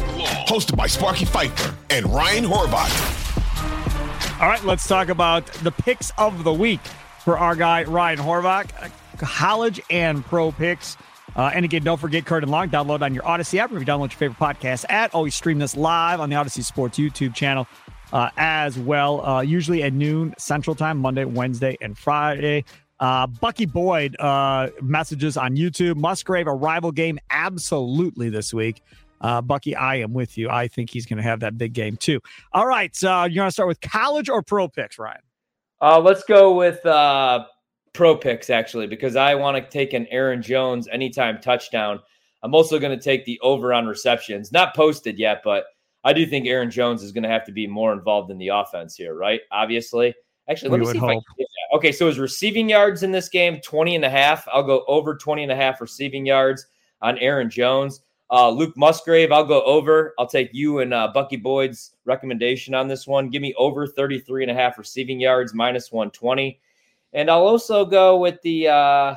Long. Hosted by Sparky Fifer and Ryan Horvat. All right, let's talk about the picks of the week for our guy Ryan Horvat, college and pro picks. Uh, and again, don't forget Curd and Long. Download on your Audacy app. If you download your favorite podcast app, always stream this live on the Audacy Sports YouTube channel uh, as well. Uh, usually at noon Central Time, Monday, Wednesday, and Friday. Uh, Bucky Boyd uh, messages on YouTube. Musgrave, a rival game, absolutely this week. Uh, Bucky, I am with you. I think he's going to have that big game too. All right, so you want to start with college or pro picks, Ryan? Uh, let's go with uh, pro picks actually, because I want to take an Aaron Jones anytime touchdown. I'm also going to take the over on receptions, not posted yet, but I do think Aaron Jones is going to have to be more involved in the offense here, right? Obviously. Actually, let We me see if I can get that. Okay, so his receiving yards in this game, 20 and a half. I'll go over 20 and a half receiving yards on Aaron Jones. Uh, Luke Musgrave, I'll go over. I'll take you and uh, Bucky Boyd's recommendation on this one. Give me over 33 and a half receiving yards, minus 120. And I'll also go with the, uh,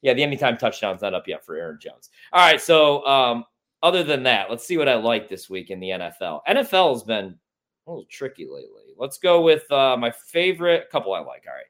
yeah, the anytime touchdown's not up yet for Aaron Jones. All right, so um, other than that, let's see what I like this week in the NFL. NFL has been a little tricky lately. Let's go with uh, my favorite couple I like. All right.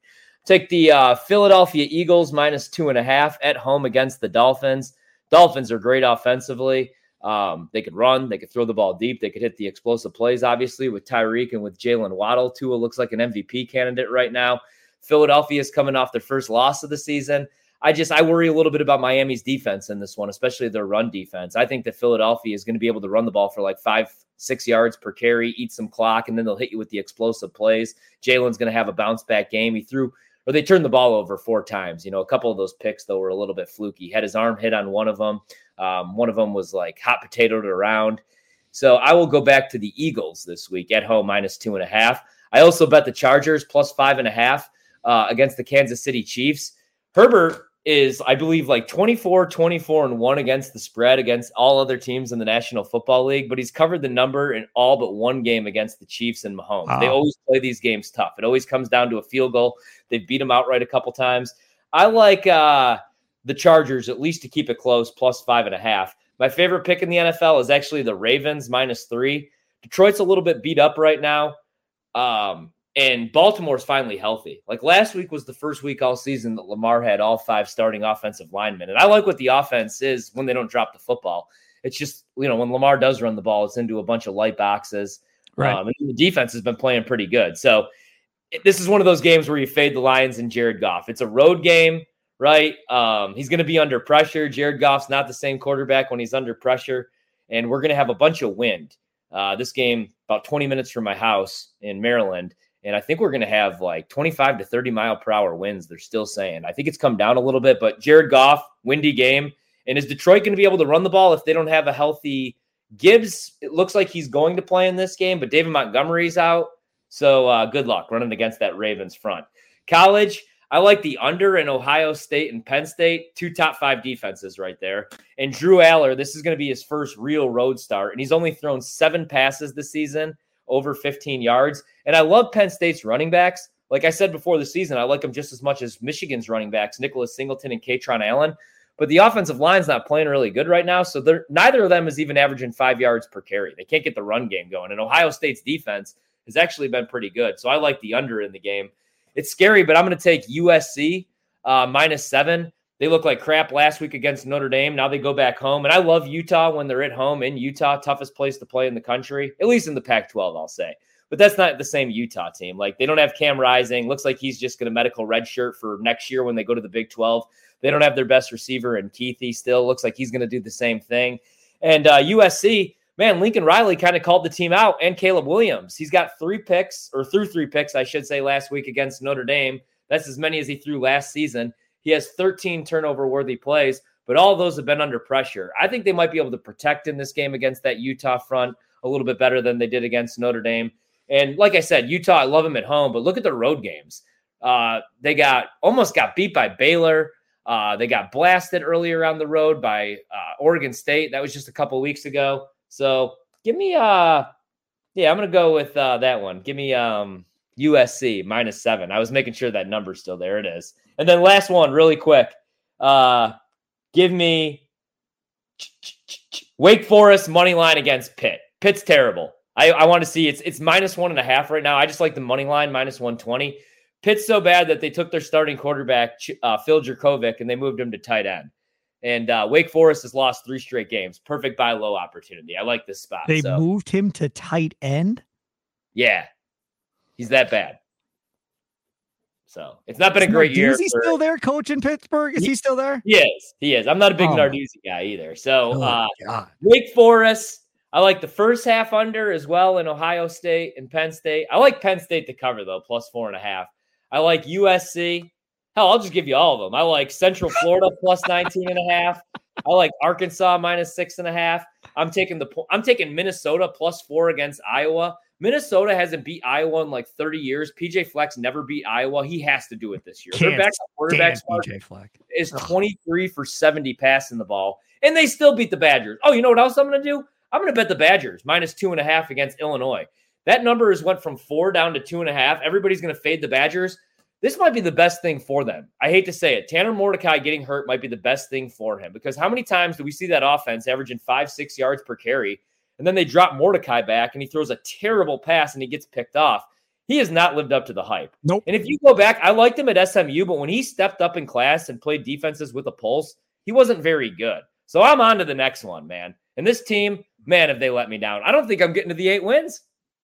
Take the uh, Philadelphia Eagles minus two and a half at home against the Dolphins. Dolphins are great offensively. Um, they could run, they could throw the ball deep, they could hit the explosive plays, obviously, with Tyreek and with Jaylen Waddle. Tua looks like an MVP candidate right now. Philadelphia is coming off their first loss of the season. I just I worry a little bit about Miami's defense in this one, especially their run defense. I think that Philadelphia is going to be able to run the ball for like five, six yards per carry, eat some clock, and then they'll hit you with the explosive plays. Jalen's going to have a bounce back game. He threw or they turned the ball over four times. You know, a couple of those picks though were a little bit fluky. Had his arm hit on one of them. Um, one of them was like hot potatoed around. So I will go back to the Eagles this week at home minus two and a half. I also bet the Chargers plus five and a half uh, against the Kansas City Chiefs. Herbert is, I believe, like 24, 24, and one against the spread against all other teams in the National Football League, but he's covered the number in all but one game against the Chiefs and Mahomes. They always play these games tough. It always comes down to a field goal. They've beat them outright a couple times. I like uh, the Chargers at least to keep it close, plus five and a half. My favorite pick in the NFL is actually the Ravens minus three. Detroit's a little bit beat up right now. Um, and Baltimore's finally healthy. Like last week was the first week all season that Lamar had all five starting offensive linemen. And I like what the offense is when they don't drop the football. It's just, you know, when Lamar does run the ball, it's into a bunch of light boxes. Right. Um, and the defense has been playing pretty good. So it- this is one of those games where you fade the Lions and Jared Goff. It's a road game, right? Um, he's going to be under pressure. Jared Goff's not the same quarterback when he's under pressure. And we're going to have a bunch of wind. Uh, this game about 20 minutes from my house in Maryland. And I think we're going to have like 25 to 30 mile per hour winds. They're still saying. I think it's come down a little bit, but Jared Goff, windy game. And is Detroit going to be able to run the ball if they don't have a healthy Gibbs? It looks like he's going to play in this game, but David Montgomery's out. So uh, good luck running against that Ravens front. College, I like the under in Ohio State and Penn State, two top five defenses right there. And Drew Allar, this is going to be his first real road start, and he's only thrown seven passes this season over 15 yards. And I love Penn State's running backs. Like I said before the season, I like them just as much as Michigan's running backs, Nicholas Singleton and Kaytron Allen. But the offensive line's not playing really good right now. So neither of them is even averaging five yards per carry. They can't get the run game going. And Ohio State's defense has actually been pretty good. So I like the under in the game. It's scary, but I'm going to take USC uh, minus seven. They look like crap last week against Notre Dame. Now they go back home. And I love Utah when they're at home in Utah, toughest place to play in the country, at least in the Pac 12, I'll say. But that's not the same Utah team. Like they don't have Cam Rising. Looks like he's just going to medical red shirt for next year when they go to the Big 12. They don't have their best receiver and Kuithe still. Looks like he's going to do the same thing. And uh, USC, man, Lincoln Riley kind of called the team out and Caleb Williams. He's got three picks, or threw three picks, I should say, last week against Notre Dame. That's as many as he threw last season. He has 13 turnover worthy plays, but all those have been under pressure. I think they might be able to protect in this game against that Utah front a little bit better than they did against Notre Dame. And like I said, Utah, I love them at home, but look at the road games. Uh, they got almost got beat by Baylor. Uh, they got blasted earlier on the road by uh, Oregon State. That was just a couple weeks ago. So give me uh yeah, I'm gonna go with uh that one. Give me um USC minus seven. I was making sure that number's still there. It is. And then last one, really quick. Uh give me Wake Forest money line against Pitt. Pitt's terrible. I, I want to see it's it's minus one and a half right now. I just like the money line minus 120. Pitt's so bad that they took their starting quarterback, uh, Phil Jurkovec, and they moved him to tight end. And uh, Wake Forest has lost three straight games. Perfect buy low opportunity. I like this spot. They so. moved him to tight end. Yeah, he's that bad. So it's not been a great Narduzzi year. Is he still there, coach in Pittsburgh? Is he, he, still there? He is. He is. I'm not a big oh. Narduzzi guy either. So oh, uh, Wake Forest. I like the first half under as well in Ohio State and Penn State. I like Penn State to cover though, plus four and a half. I like USC. Hell, I'll just give you all of them. I like Central Florida plus 19 and a half. I like Arkansas minus six and a half. I'm taking the I'm taking Minnesota plus four against Iowa. Minnesota hasn't beat Iowa in like 30 years. PJ Fleck never beat Iowa. He has to do it this year. Can't Their back quarterback PJ Fleck is 23 for 70 passing the ball, and they still beat the Badgers. Oh, you know what else I'm going to do? I'm going to bet the Badgers minus two and a half against Illinois. That number has went from four down to two and a half. Everybody's going to fade the Badgers this might be the best thing for them. I hate to say it. Tanner Mordecai getting hurt might be the best thing for him because how many times do we see that offense averaging five, six yards per carry? And then they drop Mordecai back and he throws a terrible pass and he gets picked off. He has not lived up to the hype. Nope. And if you go back, I liked him at SMU, but when he stepped up in class and played defenses with a pulse, he wasn't very good. So I'm on to the next one, man. And this team, man, if they let me down, I don't think I'm getting to the eight wins.